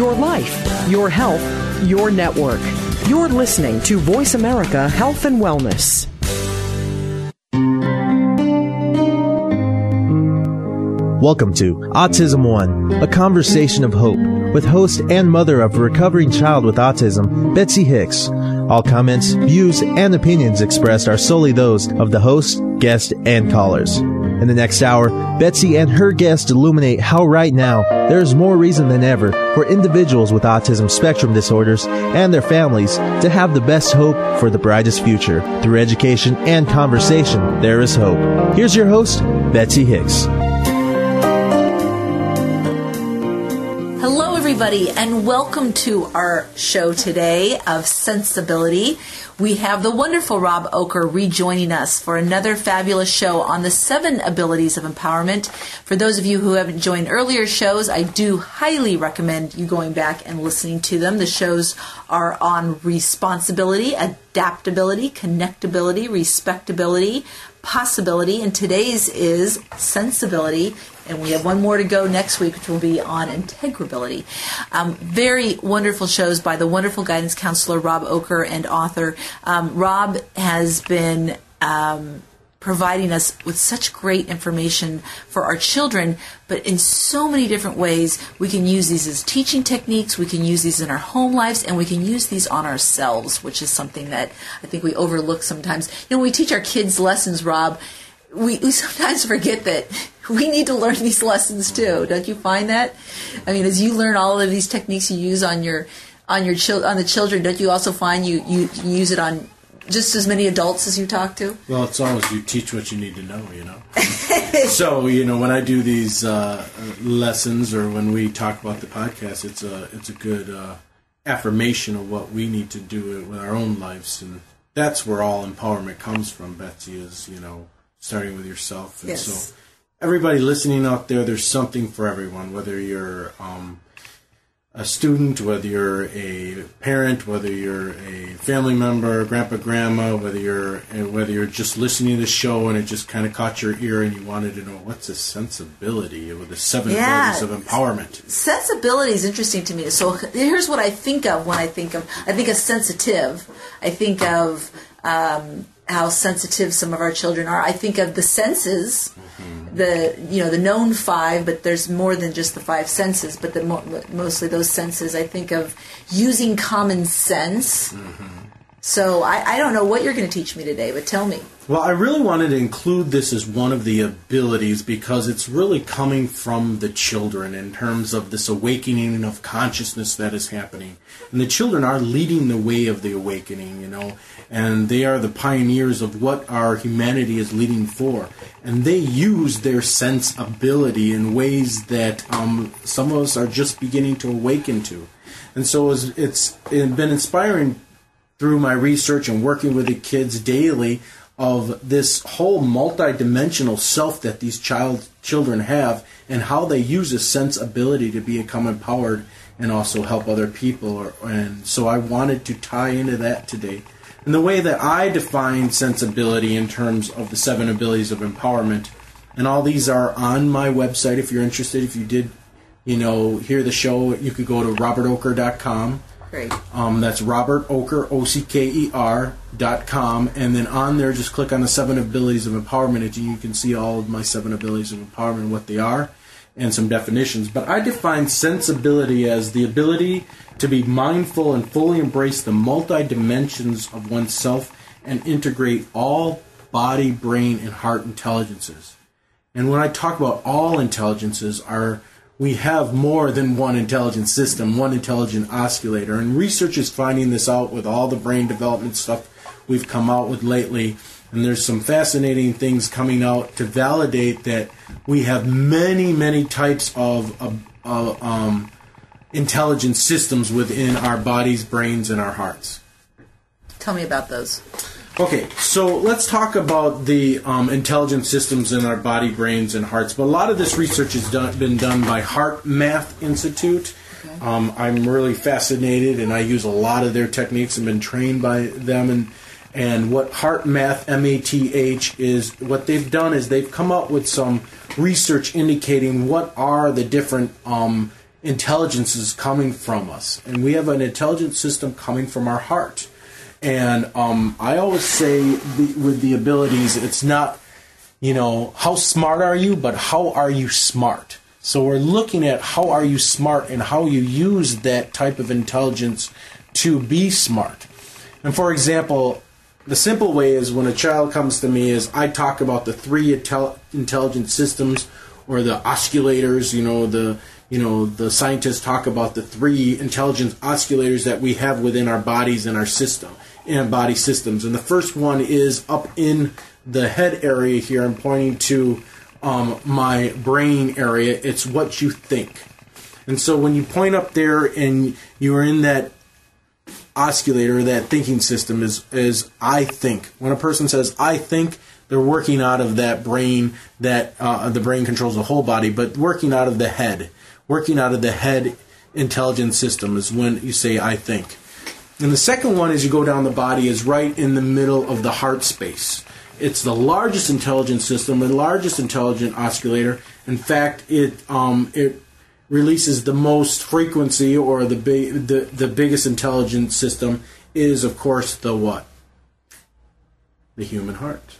your life, your health, your network. You're listening to Voice America Health and Wellness. Welcome to Autism One, a conversation of hope with host and mother of a recovering child with autism, Betsy Hicks. All comments, views, and opinions expressed are solely those of the host, guest, and callers. In the next hour, Betsy and her guest illuminate how right now there is more reason than ever for individuals with autism spectrum disorders and their families to have the best hope for the brightest future. Through education and conversation, there is hope. Here's your host, Betsy Hicks. Everybody, and welcome to our show today of Sensibility. We have the wonderful Rob Ocker rejoining us for another fabulous show on the seven abilities of empowerment. For those of you who haven't joined earlier shows, I do highly recommend you going back and listening to them. The shows are on responsibility, adaptability, connectability, respectability, possibility, and today's is sensibility. And we have one more to go next week, which will be on integrability. Um, very wonderful shows by the wonderful guidance counselor Rob Ocker and author. Um, Rob has been um, providing us with such great information for our children, but in so many different ways. We can use these as teaching techniques, we can use these in our home lives, and we can use these on ourselves, which is something that I think we overlook sometimes. You know, when we teach our kids lessons, Rob, we, we sometimes forget that we need to learn these lessons too. Don't you find that? I mean, as you learn all of these techniques you use on your on your chil- on the children, don't you also find you, you use it on just as many adults as you talk to? Well, it's always you teach what you need to know, you know. so you know when I do these uh, lessons or when we talk about the podcast, it's a it's a good uh, affirmation of what we need to do with our own lives, and that's where all empowerment comes from. Betsy is you know starting with yourself, and Yes. so everybody listening out there, there's something for everyone, whether you're um, a student, whether you're a parent, whether you're a family member, grandpa, grandma, whether you're whether you're just listening to the show and it just kind of caught your ear and you wanted to know what's the sensibility with the seven Yeah. of empowerment. sensibility is interesting to me. So here's what I think of when I think of I think of sensitive. I think of um, how sensitive some of our children are. I think of the senses, the you know the known five, but there's more than just the five senses. But the mo- mostly those senses. I think of using common sense. So I, I don't know what you're going to teach me today, but tell me. Well, I really wanted to include this as one of the abilities because it's really coming from the children in terms of this awakening of consciousness that is happening. And the children are leading the way of the awakening, you know, and they are the pioneers of what our humanity is leading for. And they use their sense ability in ways that um, some of us are just beginning to awaken to. And so it's, it's been inspiring through my research and working with the kids daily of this whole multidimensional self that these child children have and how they use a sense ability to become empowered and also help other people. Or, and so I wanted to tie into that today. And the way that I define sensibility in terms of the seven abilities of empowerment and all these are on my website if you're interested. If you did you know hear the show you could go to robertocker.com Great. um, that's Robert Ocker, O C K E R dot com, and then on there just click on the seven abilities of empowerment, and you can see all of my seven abilities of empowerment, what they are, and some definitions. But I define sensibility as the ability to be mindful and fully embrace the multi dimensions of oneself and integrate all body, brain, and heart intelligences. And when I talk about all intelligences, are we have more than one intelligent system, one intelligent oscillator, and research is finding this out with all the brain development stuff we've come out with lately. And there's some fascinating things coming out to validate that we have many, many types of, um, intelligent systems within our bodies, brains, and our hearts. Tell me about those. Okay, so let's talk about the um, intelligent systems in our body, brains, and hearts. But a lot of this research has done, been done by Heart Math Institute. Um, I'm really fascinated, and I use a lot of their techniques and been trained by them. And and what Heart Math M A T H is, what they've done is they've come up with some research indicating what are the different um, intelligence is coming from us, and we have an intelligent system coming from our heart. And um, I always say the, with the abilities, it's not, you know, how smart are you, but how are you smart? So we're looking at how are you smart and how you use that type of intelligence to be smart. And for example, the simple way is when a child comes to me is I talk about the three intel- intelligent systems or the osculars, you know, the you know, the scientists talk about the three intelligence osculars that we have within our bodies and our system, and body systems. And the first one is up in the head area here. I'm pointing to um, my brain area. It's what you think. And so when you point up there and you're in that osculator, that thinking system is is I think. When a person says I think, they're working out of that brain that uh, the brain controls the whole body, but working out of the head working out of the head intelligence system is when you say I think. And the second one, as you go down the body, is right in the middle of the heart space. It's the largest intelligence system, the largest intelligent oscillator. In fact, it um, it releases the most frequency, or the big the, the biggest intelligence system is, of course, the what? The human heart.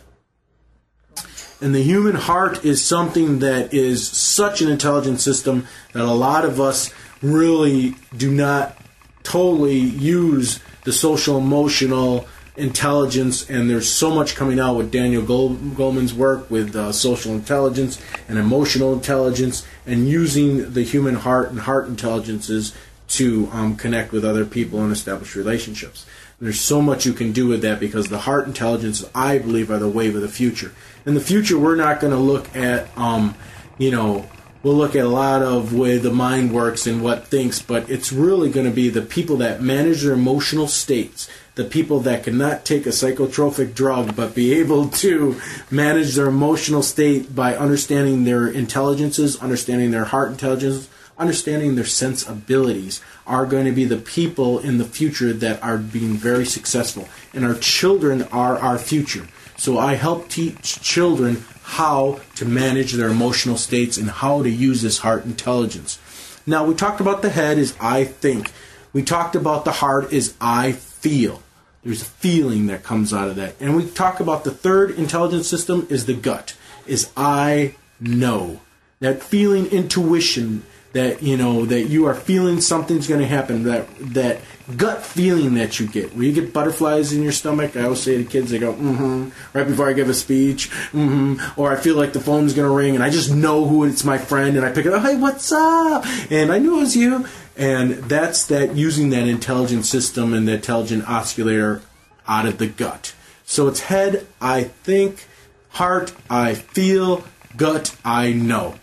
And the human heart is something that is such an intelligent system that a lot of us really do not totally use the social emotional intelligence and there's so much coming out with daniel goleman's work with uh, social intelligence and emotional intelligence and using the human heart and heart intelligences to um, connect with other people and establish relationships there's so much you can do with that because the heart intelligence, I believe, are the wave of the future. In the future, we're not going to look at, um, you know, we'll look at a lot of way the mind works and what thinks, but it's really going to be the people that manage their emotional states, the people that cannot take a psychotropic drug, but be able to manage their emotional state by understanding their intelligences, understanding their heart intelligence, understanding their sense abilities are going to be the people in the future that are being very successful. And our children are our future. So I help teach children how to manage their emotional states and how to use this heart intelligence. Now, we talked about the head is I think. We talked about the heart is I feel. There's a feeling that comes out of that. And we talk about the third intelligence system is the gut, is I know. That feeling, intuition, that you know that you are feeling something's going to happen that that gut feeling that you get. Where you get butterflies in your stomach i always say to kids they go mm-hmm right before i give a speech mm-hmm or i feel like the phone's going to ring and i just know who it's my friend and i pick it up hey what's up? And i knew it was you. And that's that using that intelligent system and the intelligent oscillator out of the gut. So it's head i think heart i feel gut i know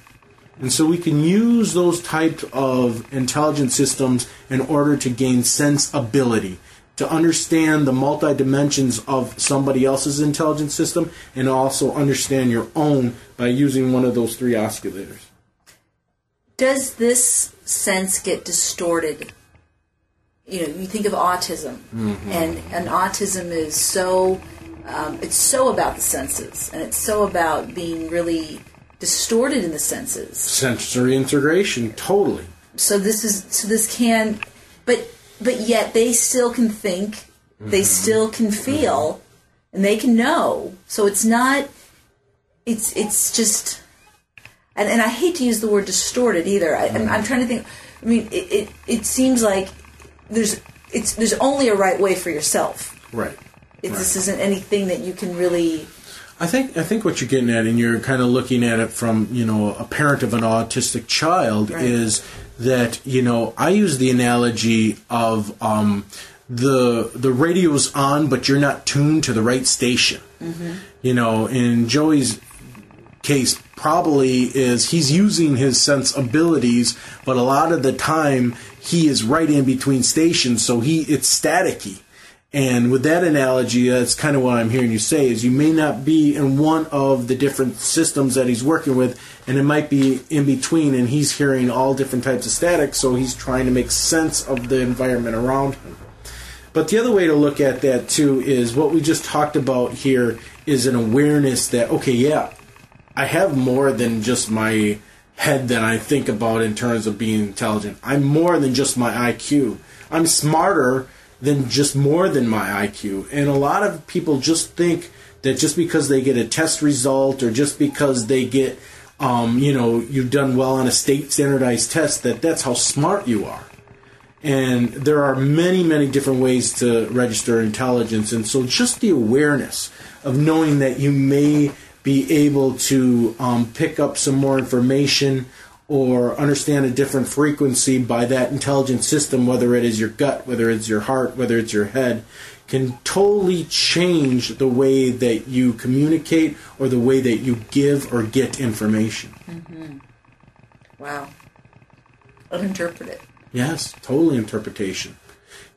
and so we can use those types of intelligent systems in order to gain sensibility, to understand the multi dimensions of somebody else's intelligence system, and also understand your own by using one of those three oscillators. Does this sense get distorted? You know, you think of autism, mm-hmm. and and autism is so um, it's so about the senses, and it's so about being really distorted in the senses. Sensory integration, totally. So this is so this can, but but yet they still can think, mm-hmm. they still can feel, mm-hmm. and they can know. So it's not. It's it's just, and, and I hate to use the word distorted either. I, am mm-hmm. trying to think. I mean, it, it it seems like there's it's there's only a right way for yourself. Right. It, right. This isn't anything that you can really I think I think what you're getting at, and you're kind of looking at it from you know a parent of an autistic child, right. is that you know I use the analogy of um, the the radio's on, but you're not tuned to the right station. Mm-hmm. You know, in Joey's case, probably is he's using his sense abilities, but a lot of the time he is right in between stations, so he it's staticky and with that analogy, uh, that's kind of what I'm hearing you say is you may not be in one of the different systems that he's working with, and it might be in between, and he's hearing all different types of static, so he's trying to make sense of the environment around him. But the other way to look at that too is what we just talked about here is an awareness that okay, yeah, I have more than just my head that I think about in terms of being intelligent. I'm more than just my IQ. I'm smarter than just more than my IQ. And a lot of people just think that just because they get a test result or just because they get, um, you know, you've done well on a state standardized test, that that's how smart you are. And there are many, many different ways to register intelligence. And so just the awareness of knowing that you may be able to um, pick up some more information or understand a different frequency by that intelligent system, whether it is your gut, whether it's your heart, whether it's your head, can totally change the way that you communicate or the way that you give or get information. Mm-hmm. Wow. Yes, totally interpretation.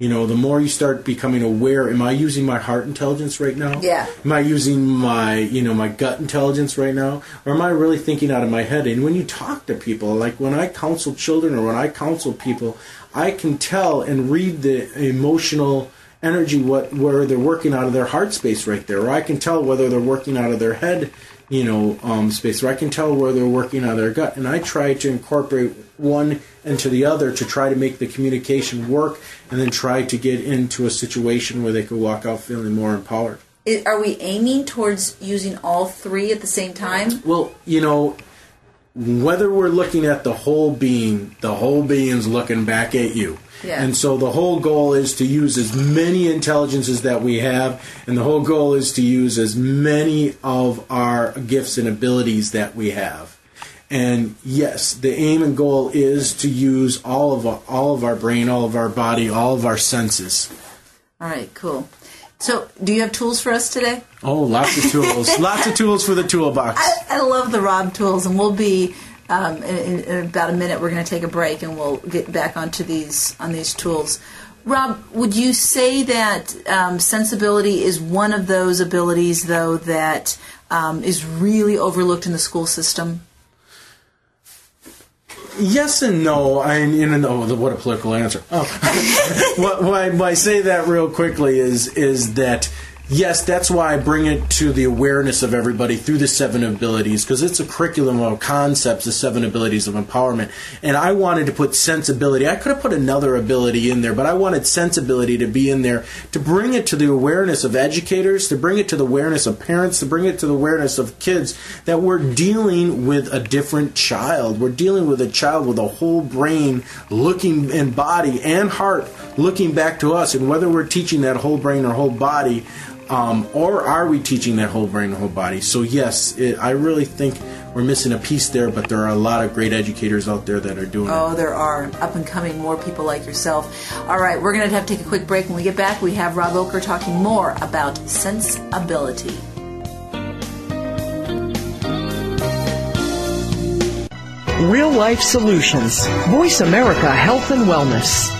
You know, the more you start becoming aware, am I using my heart intelligence right now? Yeah. Am I using my, you know, my gut intelligence right now? Or am I really thinking out of my head? And when you talk to people, like when I counsel children or when I counsel people, I can tell and read the emotional energy what where they're working out of their heart space right there. Or I can tell whether they're working out of their head you know, um, space where I can tell where they're working out of their gut. And I try to incorporate one into the other to try to make the communication work and then try to get into a situation where they could walk out feeling more empowered. Are we aiming towards using all three at the same time? Well, you know, whether we're looking at the whole being, the whole being's looking back at you. Yeah. And so the whole goal is to use as many intelligences that we have, and the whole goal is to use as many of our gifts and abilities that we have. And yes, the aim and goal is to use all of our, all of our brain, all of our body, all of our senses. All right, cool. So, do you have tools for us today? Oh, lots of tools. lots of tools for the toolbox. I, I love the Rob tools, and we'll be um, in, in, about a minute, we're going to take a break, and we'll get back onto these on these tools. Rob, would you say that um, sensibility is one of those abilities, though, that um, is really overlooked in the school system? Yes and no. I mean, oh, what a political answer. Oh. why, why I say that real quickly is is that yes, that's why I bring it to the awareness of everybody through the seven abilities because it's a curriculum of concepts, the seven abilities of empowerment. And I wanted to put sensibility. I could have put another ability in there, but I wanted sensibility to be in there to bring it to the awareness of educators, to bring it to the awareness of parents, to bring it to the awareness of kids that we're dealing with a different child. We're dealing with a child with a whole brain looking and body and heart looking back to us. And whether we're teaching that whole brain or whole body, um, or are we teaching that whole brain, whole body? So, yes, it, I really think we're missing a piece there, but there are a lot of great educators out there that are doing oh, it. Oh, there are. Up and coming more people like yourself. All right, we're going to have to take a quick break. When we get back, we have Rob Ocker talking more about sensibility. Real life solutions. Voice America Health and Wellness.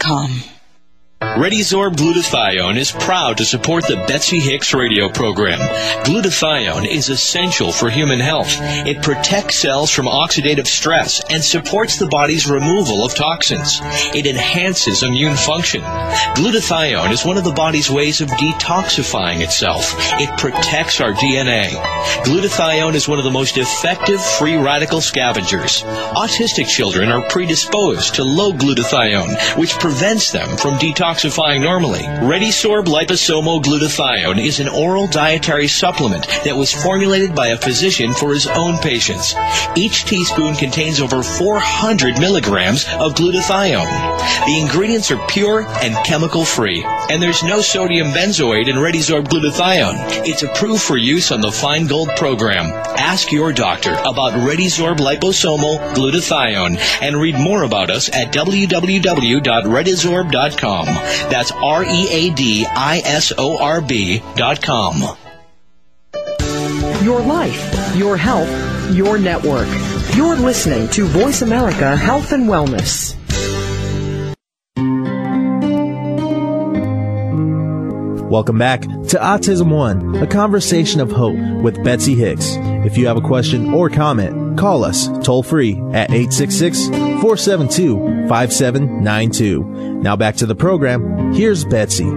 com. ReadiSorb Glutathione is proud to support the Betsy Hicks radio program. Glutathione is essential for human health. It protects cells from oxidative stress and supports the body's removal of toxins. It enhances immune function. Glutathione is one of the body's ways of detoxifying itself. It protects our DNA. Glutathione is one of the most effective free radical scavengers. Autistic children are predisposed to low glutathione, which prevents them from detoxifying detoxifying normally. ReadiSorb liposomal glutathione is an oral dietary supplement that was formulated by a physician for his own patients. Each teaspoon contains over 400 milligrams of glutathione. The ingredients are pure and chemical free, and there's no sodium benzoate in ReadiSorb glutathione. It's approved for use on the Feingold program. Ask your doctor about ReadiSorb liposomal glutathione and read more about us at www.readisorb.com. That's R E A D I S O R B dot com. Your life, your health, your network. You're listening to Voice America Health and Wellness. Welcome back to Autism One, a conversation of hope with Betsy Hicks. If you have a question or comment, call us toll free at 866 472 5792. Now back to the program. Here's Betsy.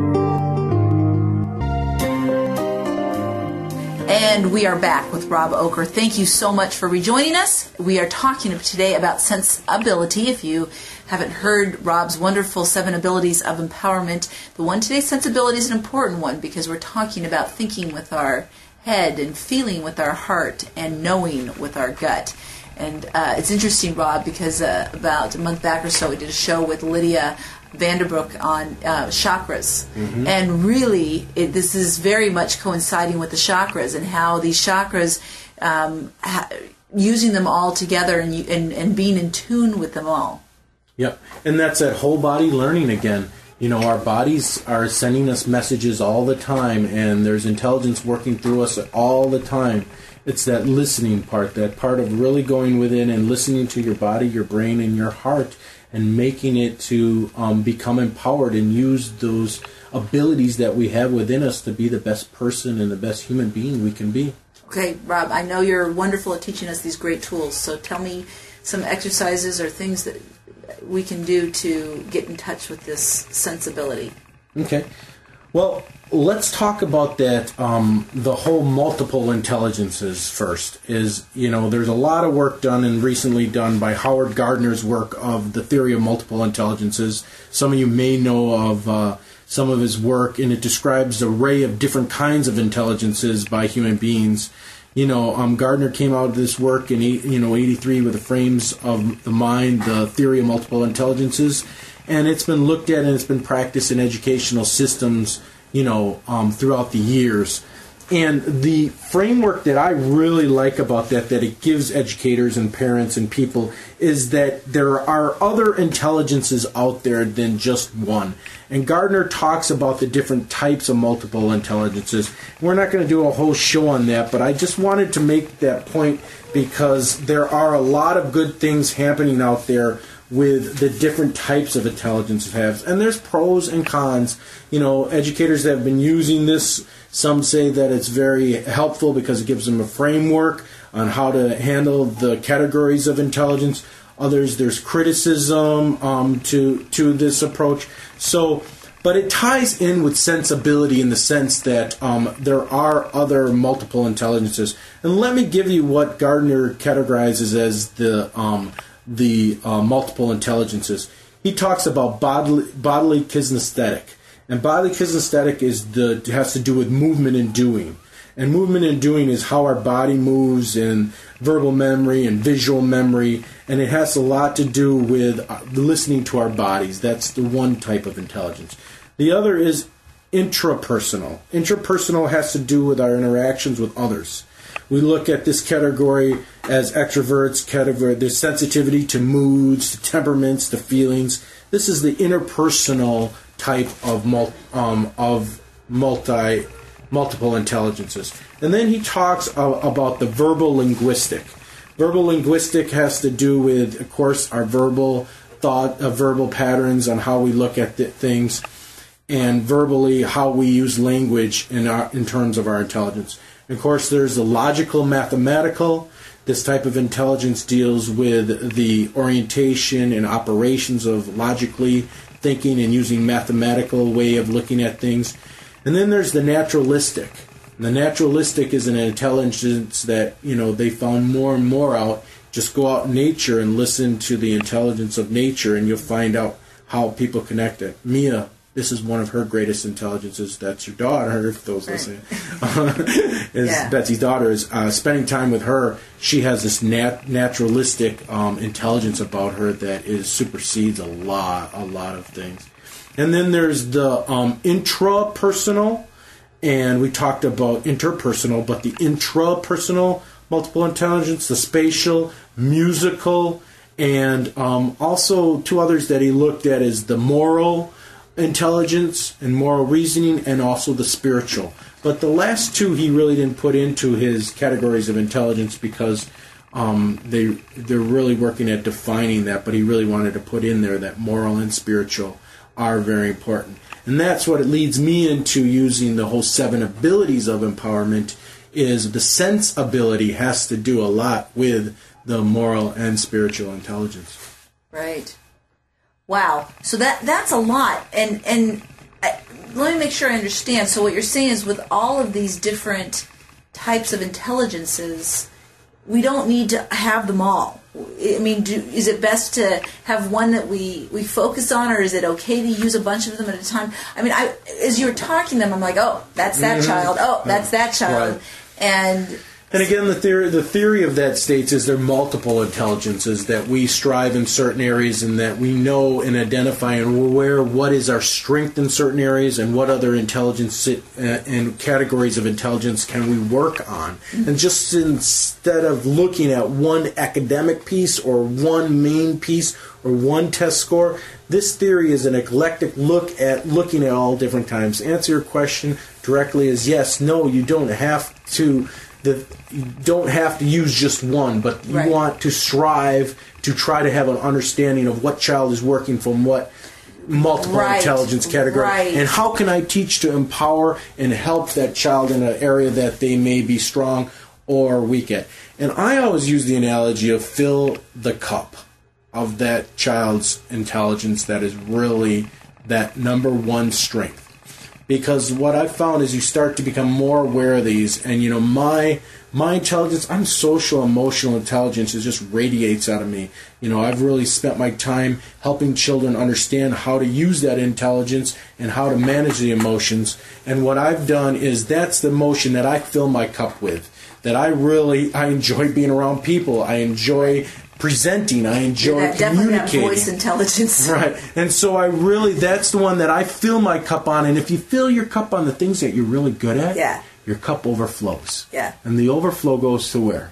And we are back with Rob Ocker. Thank you so much for rejoining us. We are talking today about sensibility. If you haven't heard Rob's wonderful seven abilities of empowerment, the one today, sensibility, is an important one because we're talking about thinking with our head and feeling with our heart and knowing with our gut. And uh, it's interesting, Rob, because uh, about a month back or so, we did a show with Lydia Vanderbrook on uh, chakras. Mm-hmm. And really, it, this is very much coinciding with the chakras and how these chakras, um, ha- using them all together and, and, and being in tune with them all. Yep. And that's that whole body learning again. You know, our bodies are sending us messages all the time, and there's intelligence working through us all the time. It's that listening part, that part of really going within and listening to your body, your brain, and your heart, and making it to um, become empowered and use those abilities that we have within us to be the best person and the best human being we can be. Okay, Rob, I know you're wonderful at teaching us these great tools, so tell me some exercises or things that we can do to get in touch with this sensibility. Okay. Well, let's talk about that. Um, the whole multiple intelligences first is you know there's a lot of work done and recently done by Howard Gardner's work of the theory of multiple intelligences. Some of you may know of uh, some of his work, and it describes an array of different kinds of intelligences by human beings. You know, um, Gardner came out of this work in you know '83 with the frames of the mind, the theory of multiple intelligences and it's been looked at and it's been practiced in educational systems, you know, um, throughout the years. And the framework that I really like about that, that it gives educators and parents and people, is that there are other intelligences out there than just one. And Gardner talks about the different types of multiple intelligences. We're not going to do a whole show on that, but I just wanted to make that point because there are a lot of good things happening out there with the different types of intelligence it has. And there's pros and cons. You know, educators that have been using this, some say that it's very helpful because it gives them a framework on how to handle the categories of intelligence. Others, there's criticism um, to to this approach. So, but it ties in with sensibility in the sense that um, there are other multiple intelligences. And let me give you what Gardner categorizes as the um, the uh, multiple intelligences. He talks about bodily, bodily kinesthetic, and bodily kinesthetic is the has to do with movement and doing. And movement and doing is how our body moves, and verbal memory and visual memory, and it has a lot to do with uh, listening to our bodies. That's the one type of intelligence. The other is intrapersonal. Intrapersonal has to do with our interactions with others. We look at this category as extroverts, category, there's sensitivity to moods, to temperaments, to feelings. This is the interpersonal type of mul- um, of multi multiple intelligences. And then he talks uh, about the verbal linguistic. Verbal linguistic has to do with, of course, our verbal thought, uh, verbal patterns on how we look at things, and verbally how we use language in our, in terms of our intelligence. Of course, there's the logical mathematical. This type of intelligence deals with the orientation and operations of logically thinking and using mathematical way of looking at things. And then there's the naturalistic. The naturalistic is an intelligence that, you know, they found more and more out. Just go out in nature and listen to the intelligence of nature and you'll find out how people connect it. Mia this is one of her greatest intelligences. That's your daughter, if those Right. listening. is Yeah. Betsy's daughter is uh, spending time with her. She has this nat- naturalistic um, intelligence about her that is supersedes a lot, a lot of things. And then there's the um, intrapersonal, and we talked about interpersonal, but the intrapersonal multiple intelligence, the spatial, musical, and um, also two others that he looked at is the moral intelligence and moral reasoning, and also the spiritual. But the last two he really didn't put into his categories of intelligence because um, they they're really working at defining that. But he really wanted to put in there that moral and spiritual are very important, and that's what it leads me into using the whole seven abilities of empowerment. Is the sense ability has to do a lot with the moral and spiritual intelligence. Right. Wow. So that that's a lot. And and uh, let me make sure I understand. So what you're saying is with all of these different types of intelligences, we don't need to have them all. I mean, do, is it best to have one that we, we focus on, or is it okay to use a bunch of them at a time? I mean, I, as you were talking them, I'm like, oh, that's that child. Oh, that's that child. Right. And And again, the theory the theory of that states is there are multiple intelligences that we strive in certain areas, and that we know and identify and where what is our strength in certain areas, and what other intelligence uh, and categories of intelligence can we work on. And just instead of looking at one academic piece or one main piece or one test score, this theory is an eclectic look at looking at all different times. Answer your question directly is yes. No, you don't have to the you don't have to use just one, but you Right. want to strive to try to have an understanding of what child is working from what multiple Right. intelligence category Right. and how can I teach to empower and help that child in an area that they may be strong or weak at. And I always use the analogy of fill the cup of that child's intelligence that is really that number one strength because what I've found is you start to become more aware of these, and you know my my intelligence, I'm social emotional intelligence, it just radiates out of me. You know, I've really spent my time helping children understand how to use that intelligence and how to manage the emotions. And what I've done is that's the emotion that I fill my cup with. That I really I enjoy being around people. I enjoy presenting. I enjoy that communicating. voice intelligence. Right. And so I really, that's the one that I fill my cup on. And if you fill your cup on the things that you're really good at, Yeah. your cup overflows. Yeah. And the overflow goes to where?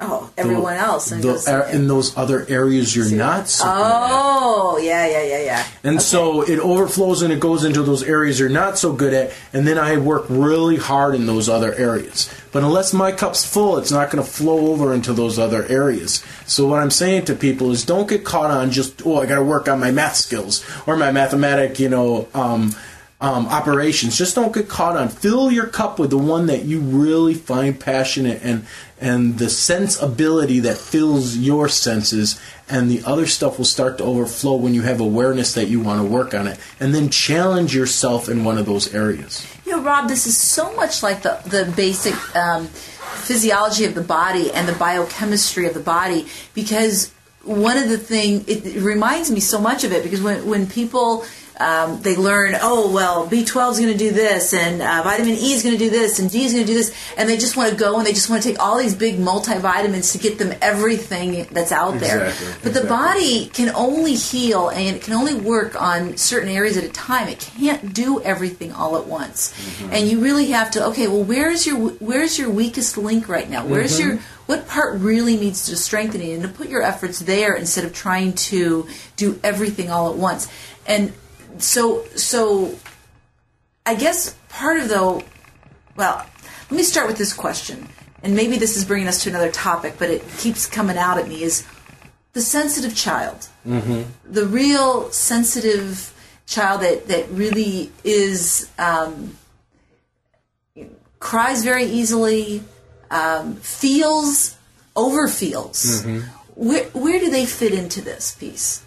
Oh, everyone else. The, goes- uh, in those other areas you're not so good at. oh, yeah, yeah, yeah, yeah. And so it overflows and it goes into those areas you're not so good at, and then I work really hard in those other areas. But unless my cup's full, it's not going to flow over into those other areas. So what I'm saying to people is don't get caught on just, oh, I got to work on my math skills or my mathematic, you know, um, um, operations. Just don't get caught on. Fill your cup with the one that you really find passionate and and the sensibility that fills your senses, and the other stuff will start to overflow when you have awareness that you want to work on it, and then challenge yourself in one of those areas. You know, Rob, this is so much like the the basic um, physiology of the body and the biochemistry of the body because one of the thing it, it reminds me so much of it because when when people um, they learn, oh well, B12 is going to do this, and uh, vitamin E is going to do this, and D is going to do this, and they just want to go and they just want to take all these big multivitamins to get them everything that's out there. Exactly, But the body can only heal and it can only work on certain areas at a time. It can't do everything all at once. Mm-hmm. And you really have to okay, well where's your where's your weakest link right now? Where's Mm-hmm. your what part really needs to strengthening and to put your efforts there instead of trying to do everything all at once. And so so I guess part of though well, let me start with this question. And maybe this is bringing us to another topic, but it keeps coming out at me is the sensitive child. Mm-hmm. The real sensitive child that, that really is, um, cries very easily, um, feels, overfeels. Where, where do they fit into this piece?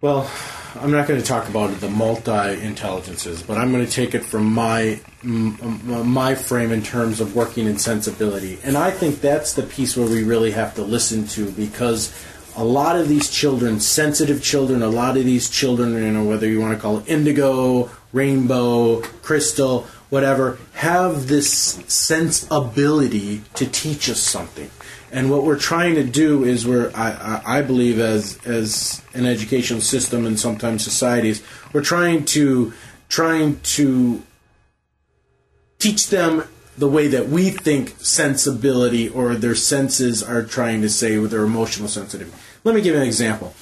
Well, I'm not going to talk about the multi intelligences, but I'm going to take it from my my frame in terms of working in sensibility, and I think that's the piece where we really have to listen to because a lot of these children, sensitive children, a lot of these children, you know, whether you want to call it indigo, rainbow, crystal, whatever, have this sense ability to teach us something. And what we're trying to do is we're, I, I, believe, as as an educational system and sometimes societies, we're trying to trying to teach them the way that we think sensibility or their senses are trying to say with their emotional sensitivity. Let me give you an example.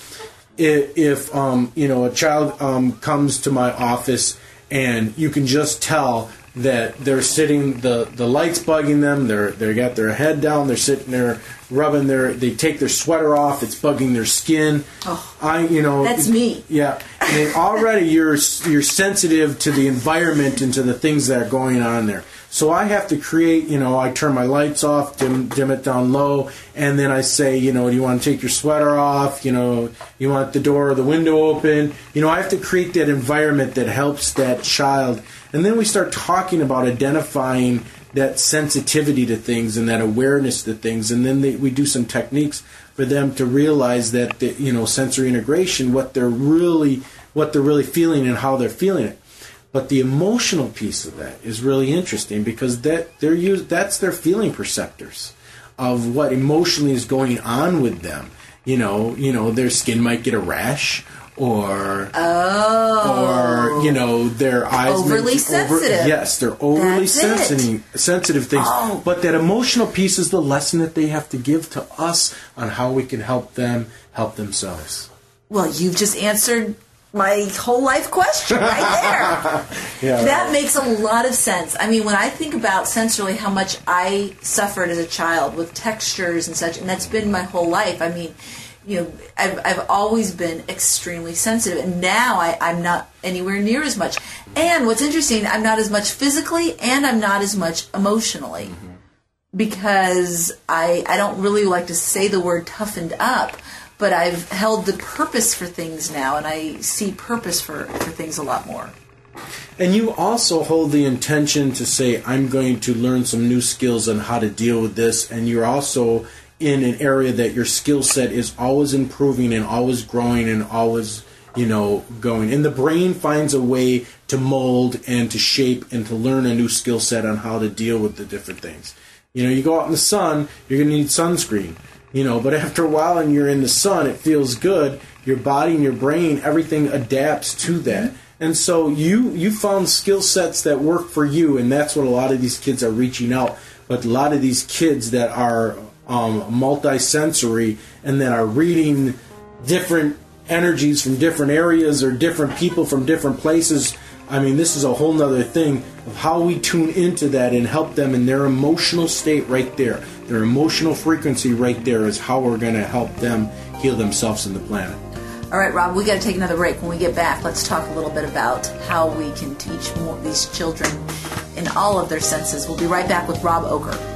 If, if um, you know a child um, comes to my office and you can just tell that they're sitting the the lights bugging them they're they got their head down they're sitting there rubbing their they take their sweater off it's bugging their skin. Oh, i you know that's me. yeah. And already you're you're sensitive to the environment and to the things that are going on there. So i have to create you know i turn my lights off dim, dim it down low and then i say you know do you want to take your sweater off? You know you want the door or the window open? You know i have to create that environment that helps that child and then we start talking about identifying that sensitivity to things and that awareness to things. And then they, we do some techniques for them to realize that the, you know sensory integration what they're really what they're really feeling and how they're feeling it. But the emotional piece of that is really interesting because that they're used that's their feeling perceptors of what emotionally is going on with them. You know you know their skin might get a rash or oh, or you know their eyes Overly be sensitive. yes they're overly That's it. sensitive sensitive things Oh. but that emotional piece is the lesson that they have to give to us on how we can help them help themselves Well, you've just answered my whole life question right there. yeah That makes a lot of sense. I mean, when I think about sensorily how much I suffered as a child with textures and such, and that's been my whole life. I mean, you know, I've, I've always been extremely sensitive, and now I, I'm not anywhere near as much. And what's interesting, I'm not as much physically, and I'm not as much emotionally. Mm-hmm. Because I, I don't really like to say the word toughened up, but I've held the purpose for things now, and I see purpose for, for things a lot more. And you also hold the intention to say, I'm going to learn some new skills on how to deal with this. And you're also in an area that your skill set is always improving and always growing and always, you know, going. And the brain finds a way to mold and to shape and to learn a new skill set on how to deal with the different things. You know, you go out in the sun, you're going to need sunscreen. You know, but after a while and you're in the sun, it feels good. Your body and your brain, everything adapts to that. And so you you found skill sets that work for you, and that's what a lot of these kids are reaching out. But a lot of these kids that are um, multisensory and that are reading different energies from different areas or different people from different places. I mean, this is a whole nother thing of how we tune into that and help them in their emotional state right there. Their emotional frequency right there is how we're going to help them heal themselves and the planet. All right, Rob, we got to take another break. When we get back, let's talk a little bit about how we can teach more these children in all of their senses. We'll be right back with Rob Ocker.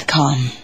Newsroom.com.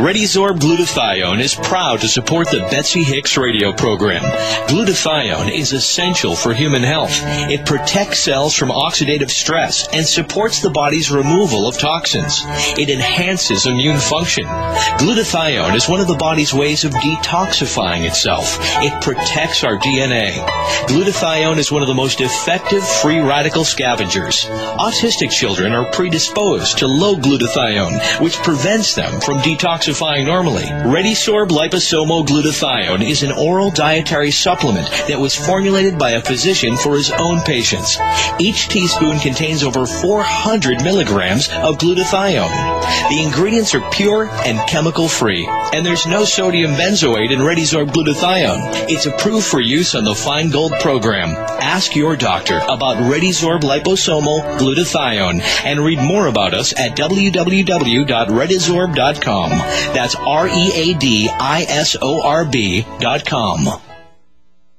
ReadiSorb Glutathione is proud to support the Betsy Hicks radio program. Glutathione is essential for human health. It protects cells from oxidative stress and supports the body's removal of toxins. It enhances immune function. Glutathione is one of the body's ways of detoxifying itself. It protects our DNA. Glutathione is one of the most effective free radical scavengers. Autistic children are predisposed to low glutathione, which prevents them from detoxifying normally. ReadiSorb liposomal glutathione is an oral dietary supplement that was formulated by a physician for his own patients. Each teaspoon contains over 400 milligrams of glutathione. The ingredients are pure and chemical free, and there's no sodium benzoate in ReadiSorb glutathione. It's approved for use on the Feingold program. Ask your doctor about ReadiSorb liposomal glutathione and read more about us at www.readisorb.com. That's R E A D I S O R B dot com.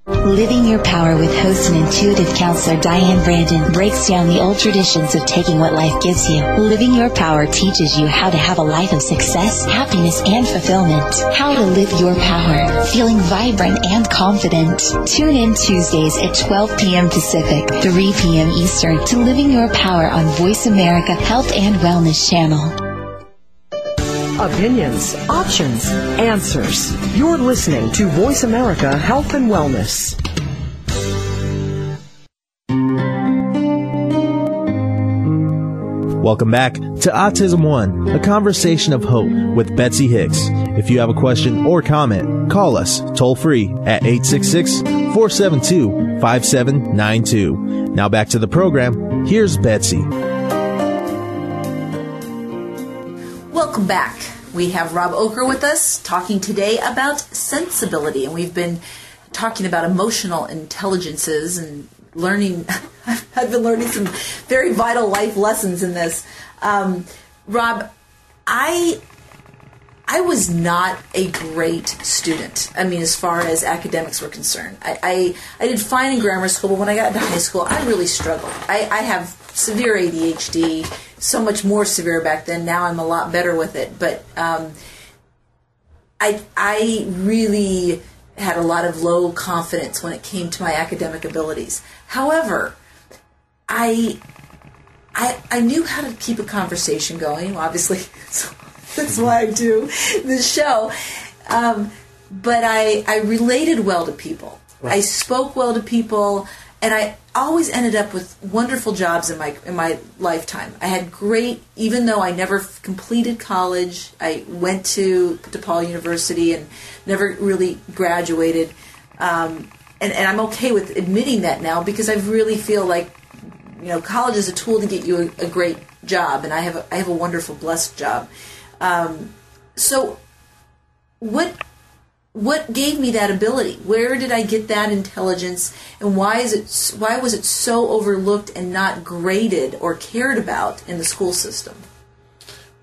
Living Your Power with host and intuitive counselor Diane Brandon breaks down the old traditions of taking what life gives you. Living Your Power teaches you how to have a life of success, happiness, and fulfillment. How to live your power, feeling vibrant and confident. Tune in Tuesdays at 12 p.m. Pacific, 3 p.m. Eastern to Living Your Power on Voice America Health and Wellness Channel. Opinions, options, answers. You're listening to Voice America Health and Wellness. Welcome back to Autism One, a conversation of hope with Betsy Hicks. If you have a question or comment, call us toll free at 866 472 5792. Now back to the program. Here's Betsy. Welcome back. We have Rob Ocker with us talking today about sensibility, and we've been talking about emotional intelligences and learning. I've been learning some very vital life lessons in this. Um, Rob, I I was not a great student. I mean, as far as academics were concerned, I, I, I did fine in grammar school, but when I got into high school, I really struggled. I, I have severe ADHD, so much more severe back then. Now I'm a lot better with it, but um, I I really had a lot of low confidence when it came to my academic abilities. However, I I I knew how to keep a conversation going. Obviously, so that's why I do this show. Um, but I I related well to people. Right. I spoke well to people, and I always ended up with wonderful jobs in my in my lifetime. I had great, even though I never completed college. I went to DePaul University and never really graduated. Um, and, and I'm okay with admitting that now because I really feel like you know college is a tool to get you a, a great job, and I have a, I have a wonderful, blessed job. Um, so, what what gave me that ability? Where did I get that intelligence, and why is it why was it so overlooked and not graded or cared about in the school system?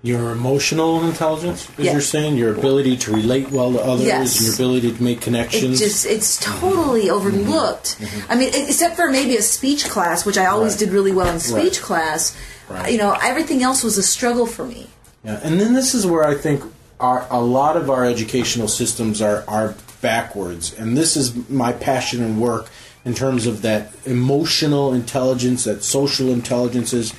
Your emotional intelligence, as Yes. you're saying, your ability to relate well to others, Yes. your ability to make It connections. just it's totally mm-hmm. overlooked. Mm-hmm. I mean, except for maybe a speech class, which I always Right. did really well in speech Right. class. Right. You know, everything else was a struggle for me. Yeah, and then this is where I think our, a lot of our educational systems are, are backwards. And this is my passion and work in terms of that emotional intelligence, that social intelligence is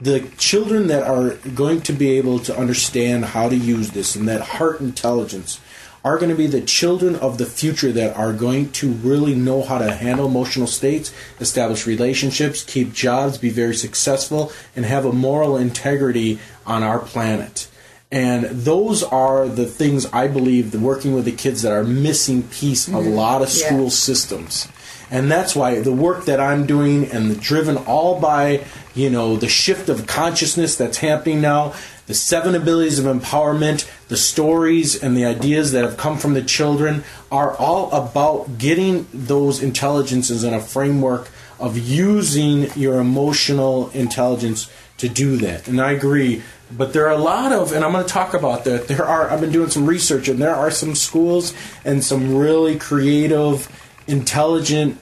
The children that are going to be able to understand how to use this and that heart intelligence are going to be the children of the future that are going to really know how to handle emotional states, establish relationships, keep jobs, be very successful, and have a moral integrity on our planet. And those are the things I believe the working with the kids that are missing piece of a lot of Yeah. school systems. And that's why the work that I'm doing and the driven all by, you know, the shift of consciousness that's happening now, the seven abilities of empowerment, the stories and the ideas that have come from the children are all about getting those intelligences in a framework of using your emotional intelligence to do that. And I agree. But there are a lot of, and I'm going to talk about that. There are, I've been doing some research, and there are some schools and some really creative, intelligent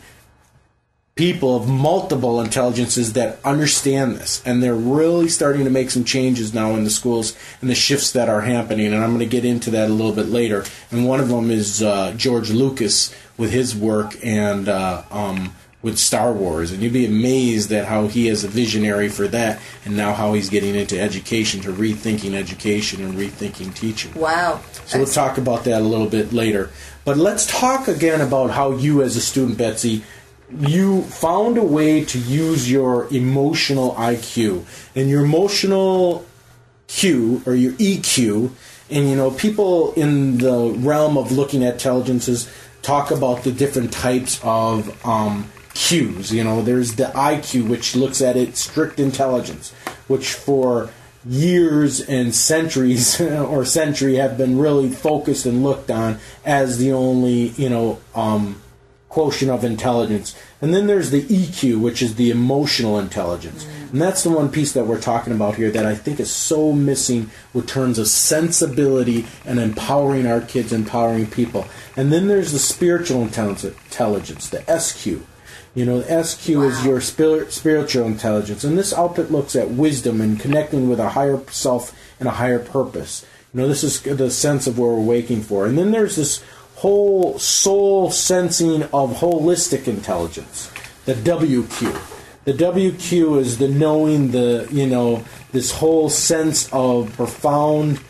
people of multiple intelligences that understand this and they're really starting to make some changes now in the schools and the shifts that are happening and i'm going to get into that a little bit later and one of them is uh, george lucas with his work and uh, um, with star wars and you'd be amazed at how he is a visionary for that and now how he's getting into education to rethinking education and rethinking teaching Wow. so we'll talk about that a little bit later. But let's talk again about how you, as a student, Betsy, you found a way to use your emotional IQ and your emotional Q or your EQ. And you know, people in the realm of looking at intelligences talk about the different types of um, Qs. You know, there's the IQ, which looks at it strict intelligence, which for years and centuries or century have been really focused and looked on as the only you know um, quotient of intelligence. And then there's the EQ, which is the emotional intelligence. And that's the one piece that we're talking about here that I think is so missing with terms of sensibility and empowering our kids, empowering people. And then there's the spiritual intelligence, the SQ. You know, the SQ is your spirit, spiritual intelligence, and this output looks at wisdom and connecting with a higher self and a higher purpose. You know, this is the sense of where we're waking for. And then there's this whole soul sensing of holistic intelligence, the WQ. The WQ is the knowing, the you know, this whole sense of profound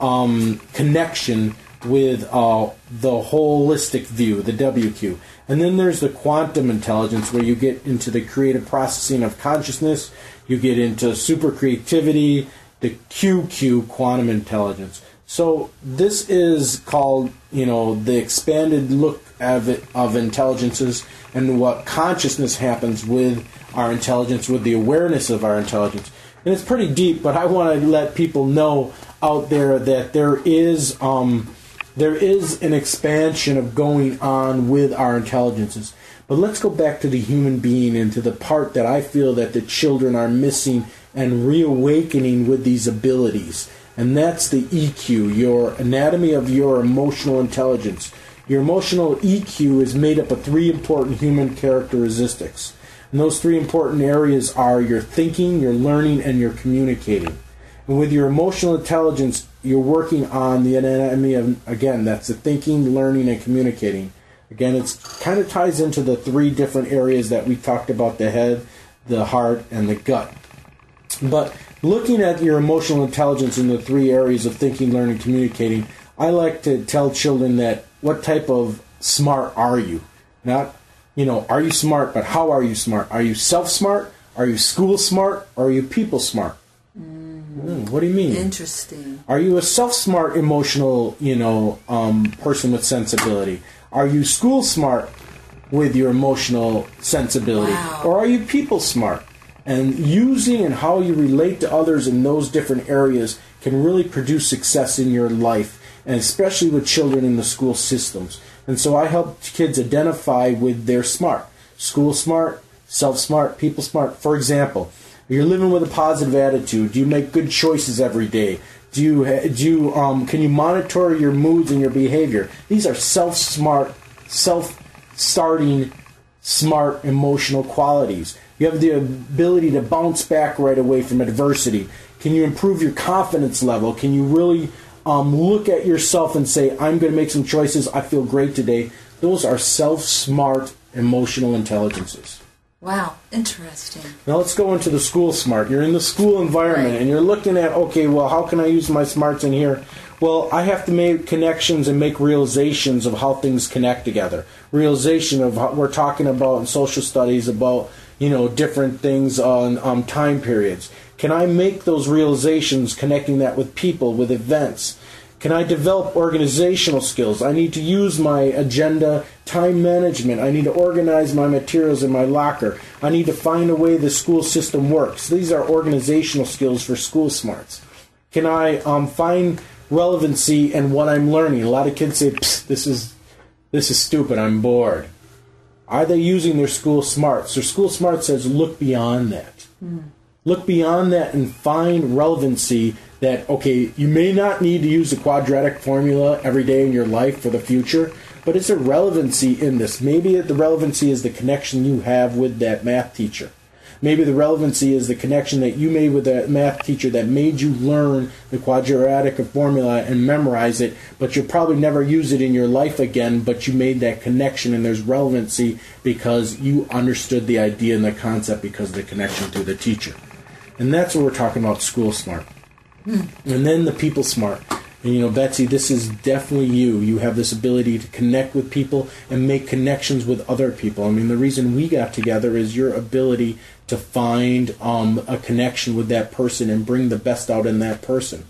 um, connection with uh, the holistic view, the WQ. And then there's the quantum intelligence, where you get into the creative processing of consciousness, you get into super creativity, the QQ, quantum intelligence. So this is called, you know, the expanded look of, it, of intelligences and what consciousness happens with our intelligence, with the awareness of our intelligence. And it's pretty deep, but I want to let people know out there that there is um, there is an expansion of going on with our intelligences. But let's go back to the human being and to the part that I feel that the children are missing and reawakening with these abilities. And that's the EQ, your anatomy of your emotional intelligence. Your emotional EQ is made up of three important human characteristics. And those three important areas are your thinking, your learning, and your communicating. And with your emotional intelligence, you're working on the anatomy of, again, that's the thinking, learning, and communicating. Again, it kind of ties into the three different areas that we talked about the head, the heart, and the gut. But looking at your emotional intelligence in the three areas of thinking, learning, communicating, I like to tell children that what type of smart are you? Not, you know, are you smart, but how are you smart? Are you self smart? Are you school smart? Are you people smart? Mm, what do you mean? Interesting. Are you a self-smart, emotional, you know, um, person with sensibility? Are you school smart with your emotional sensibility, Wow. or are you people smart? And using and how you relate to others in those different areas can really produce success in your life, and especially with children in the school systems. And so I help kids identify with their smart, school smart, self smart, people smart. For example, you're living with a positive attitude. Do you make good choices every day? Do you do you um, can you monitor your moods and your behavior? These are self smart, self starting, smart emotional qualities. You have the ability to bounce back right away from adversity. Can you improve your confidence level? Can you really um, look at yourself and say, "I'm going to make some choices. I feel great today." Those are self smart emotional intelligences. Wow. Interesting. Now let's go into the school smart. You're in the school environment Right. and you're looking at, okay, well, how can I use my smarts in here? Well, I have to make connections and make realizations of how things connect together. Realization of how we're talking about in social studies about, you know, different things on um, time periods. Can I make those realizations connecting that with people, with events? Can I develop organizational skills? I need to use my agenda, time management. I need to organize my materials in my locker. I need to find a way the school system works. These are organizational skills for school smarts. Can I um, find relevancy in what I'm learning? A lot of kids say, "This is this is stupid. I'm bored." Are they using their school smarts? Their school smart says, "Look beyond that." look beyond that and find relevancy that okay you may not need to use the quadratic formula every day in your life for the future but it's a relevancy in this? Maybe the relevancy is the connection you have with that math teacher. Maybe the relevancy is the connection that you made with that math teacher that made you learn the quadratic formula and memorize it, but you'll probably never use it in your life again, but you made that connection and there's relevancy because you understood the idea and the concept because of the connection to the teacher. And that's what we're talking about school smart. And then the people smart. And you know, Betsy, this is definitely you. You have this ability to connect with people and make connections with other people. I mean, the reason we got together is your ability to find um, a connection with that person and bring the best out in that person.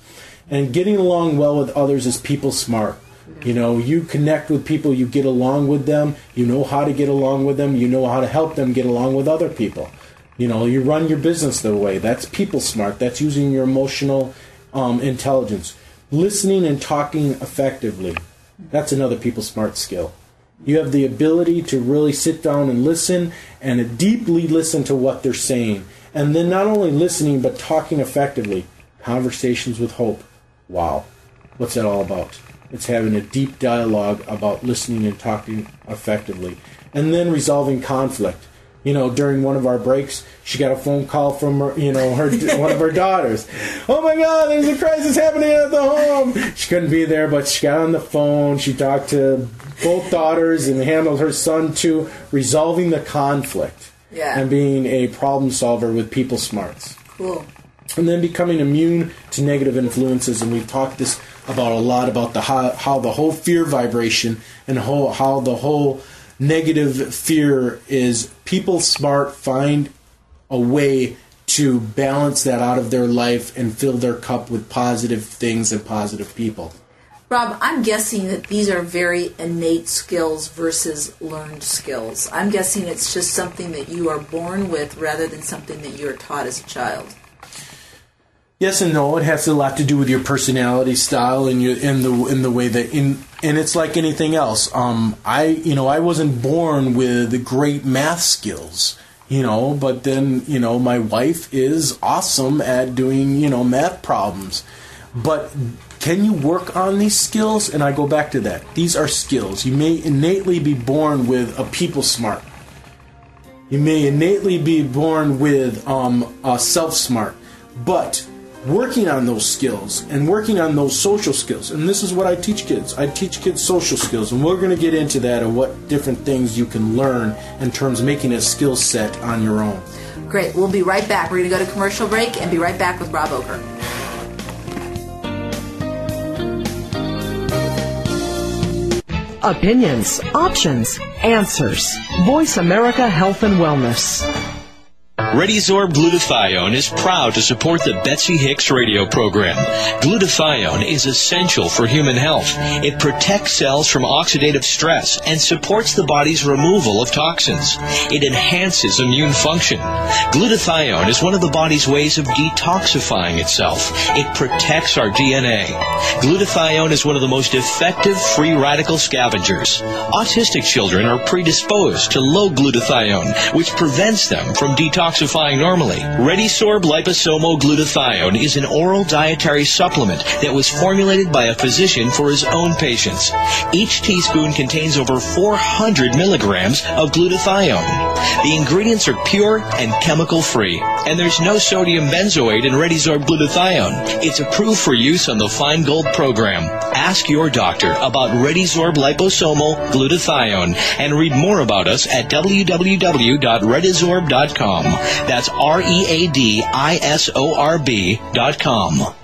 And getting along well with others is people smart. You know, you connect with people, you get along with them, you know how to get along with them, you know how to help them get along with other people. You know, you run your business the way. That's people smart. That's using your emotional um, intelligence listening and talking effectively. That's another people smart skill. You have the ability to really sit down and listen and deeply listen to what they're saying. And then not only listening, but talking effectively. Conversations with hope. Wow. What's that all about? It's having a deep dialogue about listening and talking effectively. And then resolving conflict you know, during one of our breaks, she got a phone call from her, you know, her one of her daughters. Oh my God, there's a crisis happening at the home. She couldn't be there, but she got on the phone. She talked to both daughters and handled her son too, resolving the conflict Yeah. and being a problem solver with people smarts Cool. and then becoming immune to negative influences. And we've talked this about a lot about the how, how the whole fear vibration and how, how the whole negative fear is people smart find a way to balance that out of their life and fill their cup with positive things and positive people. Rob, I'm guessing that these are very innate skills versus learned skills. I'm guessing it's just something that you are born with rather than something that you are taught as a child. Yes and no. It has a lot to do with your personality style and your in the in the way that in and it's like anything else. Um, I you know I wasn't born with great math skills, you know, but then you know my wife is awesome at doing you know math problems, but can you work on these skills? And I go back to that. These are skills. You may innately be born with a people smart. You may innately be born with um, a self smart, but working on those skills and working on those social skills, and this is what I teach kids. I teach kids social skills, and we're going to get into that and what different things you can learn in terms of making a skill set on your own. Great. We'll be right back. We're going to go to commercial break and be right back with Rob Ocker. Opinions, options, answers. Voice America Health and Wellness. ReadiSorb glutathione is proud to support the Betsy Hicks radio program. Glutathione is essential for human health. It protects cells from oxidative stress and supports the body's removal of toxins. It enhances immune function. Glutathione is one of the body's ways of detoxifying itself. It protects our DNA. Glutathione is one of the most effective free radical scavengers. Autistic children are predisposed to low glutathione, which prevents them from detoxifying normally. ReadiSorb liposomal glutathione is an oral dietary supplement that was formulated by a physician for his own patients. Each teaspoon contains over 400 milligrams of glutathione. The ingredients are pure and chemical free, and there's no sodium benzoate in ReadiSorb glutathione. It's approved for use on the Feingold program. Ask your doctor about ReadiSorb liposomal glutathione and read more about us at www.readisorb.com. That's R E A D I S O R B dot com.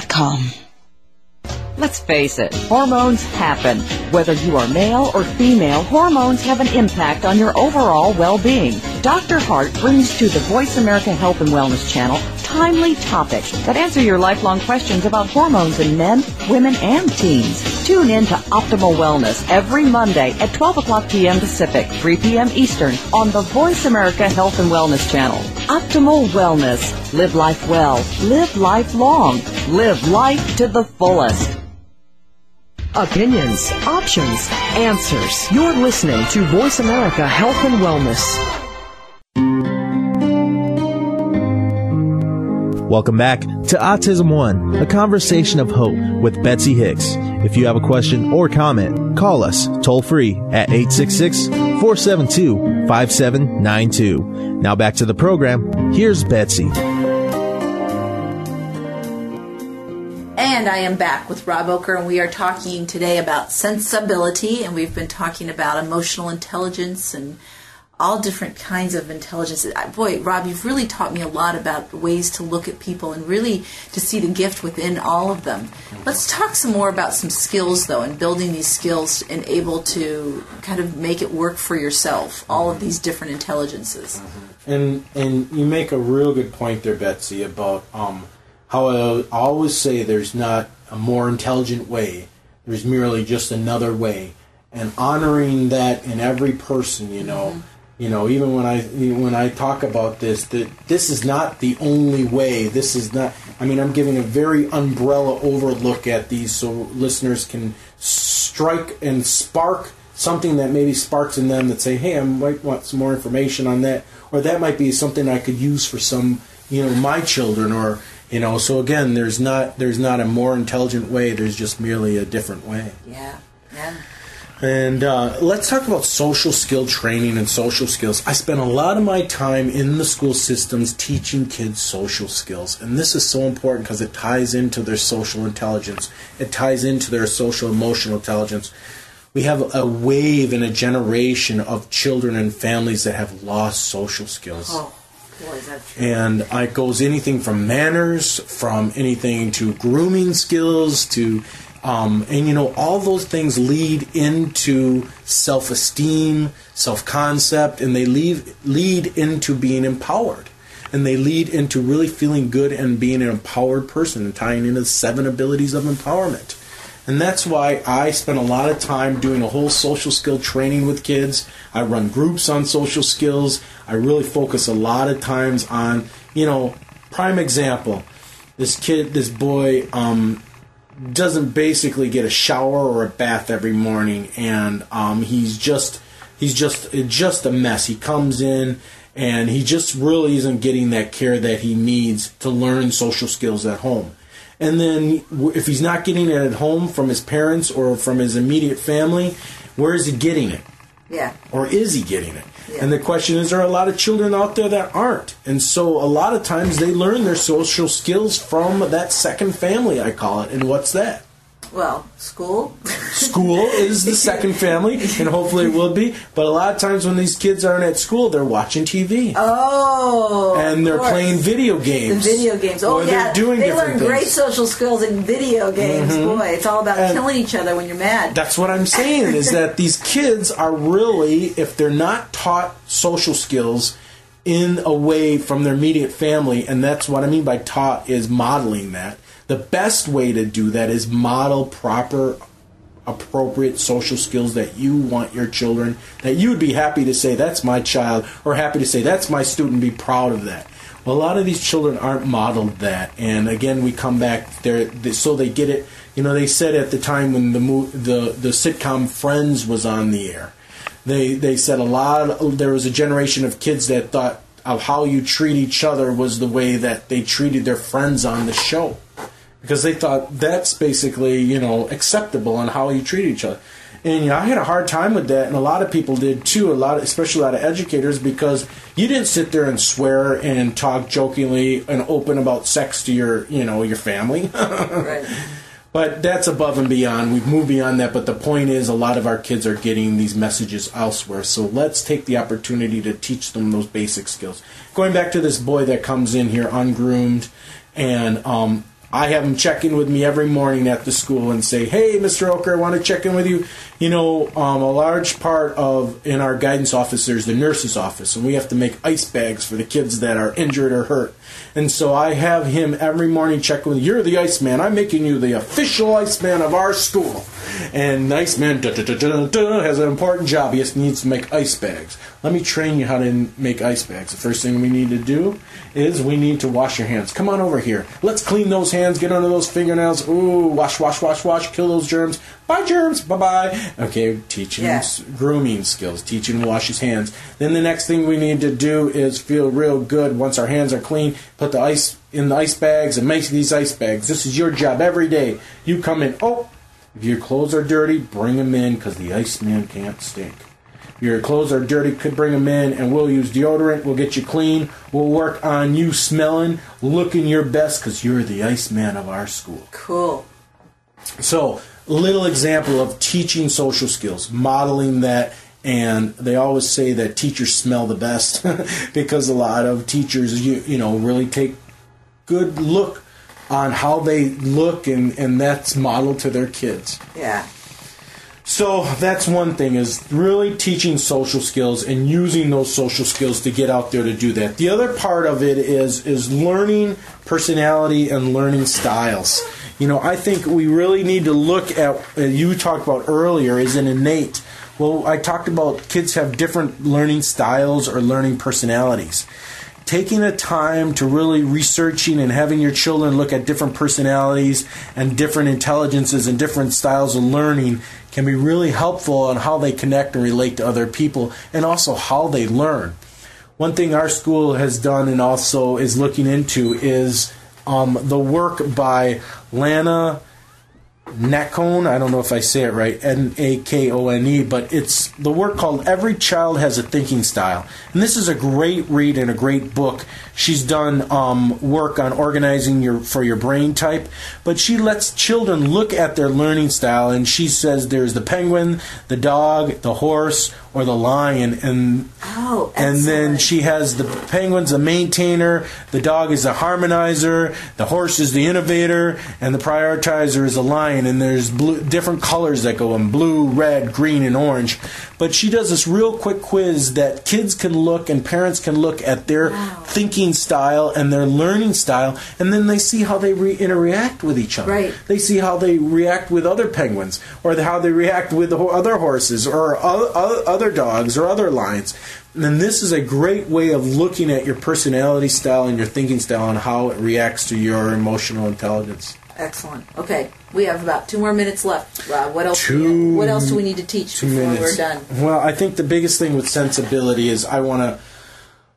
Let's face it, hormones happen. Whether you are male or female, hormones have an impact on your overall well-being. Dr. Hart brings to the Voice America Health and Wellness channel timely topics that answer your lifelong questions about hormones in men, women, and teens. Tune in to Optimal Wellness every Monday at 12 o'clock p.m. Pacific, 3 p.m. Eastern on the Voice America Health and Wellness channel. Optimal Wellness. Live life well. Live life long. Live life to the fullest. Opinions, options, answers. You're listening to Voice America Health and Wellness. Welcome back to Autism One, a conversation of hope with Betsy Hicks. If you have a question or comment, call us toll free at 866 472 5792. Now back to the program. Here's Betsy. And I am back with Rob Ocker, and we are talking today about sensibility, and we've been talking about emotional intelligence and all different kinds of intelligence. Boy, Rob, you've really taught me a lot about ways to look at people and really to see the gift within all of them. Let's talk some more about some skills, though, and building these skills and able to kind of make it work for yourself, all of these different intelligences. And and you make a real good point there, Betsy, about um, how I always say there's not a more intelligent way. There's merely just another way, and honoring that in every person. You know, you know, even when I when I talk about this, that this is not the only way. This is not. I mean, I'm giving a very umbrella overlook at these, so listeners can strike and spark something that maybe sparks in them that say, "Hey, I might want some more information on that," or that might be something I could use for some, you know, my children, or you know. So again, there's not there's not a more intelligent way. There's just merely a different way. Yeah, yeah. And uh, let's talk about social skill training and social skills. I spend a lot of my time in the school systems teaching kids social skills. And this is so important because it ties into their social intelligence, it ties into their social emotional intelligence. We have a wave and a generation of children and families that have lost social skills. Oh, boy, is that true. And it goes anything from manners, from anything to grooming skills, to um, and you know all those things lead into self-esteem, self-concept, and they lead lead into being empowered, and they lead into really feeling good and being an empowered person, and tying into the seven abilities of empowerment. And that's why I spend a lot of time doing a whole social skill training with kids. I run groups on social skills. I really focus a lot of times on, you know, prime example. This kid, this boy, um, doesn't basically get a shower or a bath every morning, and um, he's just he's just just a mess. He comes in and he just really isn't getting that care that he needs to learn social skills at home. And then if he's not getting it at home from his parents or from his immediate family, where is he getting it? Yeah. Or is he getting it? And the question is, there are a lot of children out there that aren't. And so a lot of times they learn their social skills from that second family, I call it. And what's that? Well, school. School is the second family, and hopefully it will be. But a lot of times when these kids aren't at school, they're watching TV. Oh. and they're playing video The games. video games. Oh yeah, they're doing they learn things. great social skills in video games. Mm-hmm. Boy, it's all about And- killing each other when you're mad. That's what I'm saying is that these kids are really, if they're not taught social skills in a way from their immediate family, and that's what I mean by taught is modeling that. The best way to do that is model proper, appropriate social skills that you want your children, that you would be happy to say, that's my child, or happy to say, that's my student, be proud of that. Well, a lot of these children aren't modeled that, and again, we come back there, so they get it. You know, they said at the time when the the the sitcom Friends was on the air, they they said a lot. Of, there was a generation of kids that thought of how you treat each other was the way that they treated their friends on the show, because they thought that's basically you know acceptable on how you treat each other. And you know, I had a hard time with that, and a lot of people did too. A lot, of, especially a lot of educators, because you didn't sit there and swear and talk jokingly and open about sex to your, you know, your family. Right. But that's above and beyond. We've moved beyond that. But the point is, a lot of our kids are getting these messages elsewhere. So let's take the opportunity to teach them those basic skills. Going back to this boy that comes in here ungroomed, and um, I have him check in with me every morning at the school and say, "Hey, Mr. Ocker, I want to check in with you." You know, um, a large part of in our guidance office there's the nurse's office, and we have to make ice bags for the kids that are injured or hurt. And so I have him every morning check with. You're the Iceman. I'm making you the official Iceman of our school. And the da, da, has an important job. He just needs to make ice bags. Let me train you how to make ice bags. The first thing we need to do is we need to wash your hands. Come on over here. Let's clean those hands. Get under those fingernails. Ooh, wash, wash, wash, wash. Kill those germs. Bye, germs. Bye, bye. Okay, teach him Yeah. s- grooming skills. Teach him to wash his hands. Then the next thing we need to do is feel real good once our hands are clean. Put the ice in the ice bags and make these ice bags. This is your job every day. You come in. Oh, if your clothes are dirty, bring them in because the ice man can't stink. If your clothes are dirty, could bring them in, and we'll use deodorant. We'll get you clean. We'll work on you smelling, looking your best because you're the Iceman of our school. Cool. So, little example of teaching social skills, modeling that, and they always say that teachers smell the best because a lot of teachers, you you know, really take good look on how they look, and and that's modeled to their kids. Yeah. So that's one thing is really teaching social skills and using those social skills to get out there to do that. The other part of it is is learning personality and learning styles. You know, I think we really need to look at uh, you talked about earlier is an innate. Well, I talked about kids have different learning styles or learning personalities taking the time to really researching and having your children look at different personalities and different intelligences and different styles of learning can be really helpful on how they connect and relate to other people and also how they learn. One thing our school has done and also is looking into is um, the work by Lanna Nakone, I don't know if I say it right, N A K O N E, but it's the work called Every Child Has a Thinking Style. And this is a great read and a great book. She's done um, work on organizing your for your brain type, but she lets children look at their learning style and she says there's the penguin, the dog, the horse, or the lion, and Oh, and then she has the penguin's a maintainer, the dog is a harmonizer, the horse is the innovator, and the prioritizer is a lion. And there's blue, different colors that go in blue, red, green, and orange. But she does this real quick quiz that kids can look and parents can look at their thinking style and their learning style, and then they see how they re- interact with each other. Right. They see how they react with other penguins, or how they react with other horses, or o- o- other dogs, or other lines. And this is a great way of looking at your personality style and your thinking style and how it reacts to your emotional intelligence. Excellent. Okay, we have about two more minutes left. Uh, what else? Two- what else do we need to teach Two before minutes. we're done? Well, I think the biggest thing with sensibility is I want to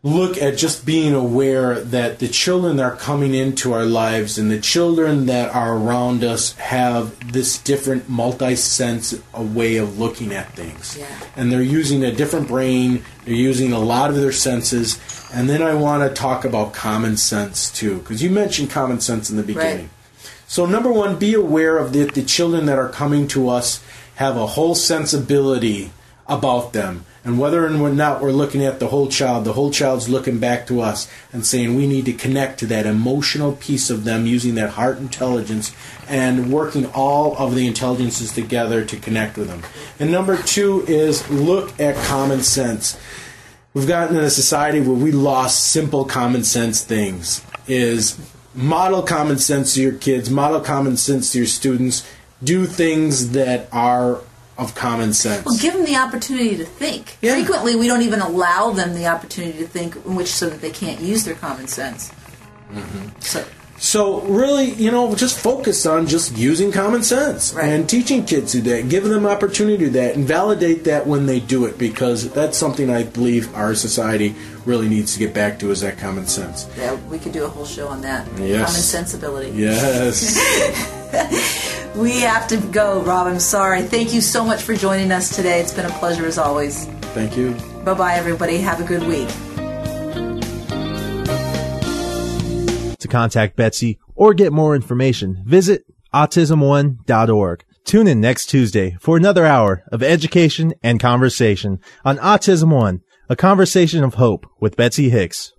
look at just being aware that the children that are coming into our lives and the children that are around us have this different multi-sense way of looking at things. Yeah. And they're using a different brain, they're using a lot of their senses, and then I want to talk about common sense too because you mentioned common sense in the beginning. So number one, be aware of the, the children that are coming to us have a whole sensibility about them. And whether or not we're looking at the whole child, the whole child's looking back to us and saying we need to connect to that emotional piece of them using that heart intelligence and working all of the intelligences together to connect with them. And number two is look at common sense we've gotten in a society where we lost simple common sense things is model common sense to your kids model common sense to your students do things that are of common sense Well, give them the opportunity to think. Yeah. Frequently, we don't even allow them the opportunity to think, in which so that they can't use their common sense. Mm-hmm. So, So really, you know, just focus on just using common sense Right. and teaching kids to do that, giving them opportunity to do that, and validate that when they do it, because that's something I believe our society really needs to get back to is that common sense. Yeah, we could do a whole show on that. Yes. Common sensibility. Yes. We have to go, Rob. I'm sorry. Thank you so much for joining us today. It's been a pleasure as always. Thank you. Bye bye, everybody. Have a good week. To contact Betsy or get more information, visit autismone.org. Tune in next Tuesday for another hour of education and conversation on Autism One, a conversation of hope with Betsy Hicks.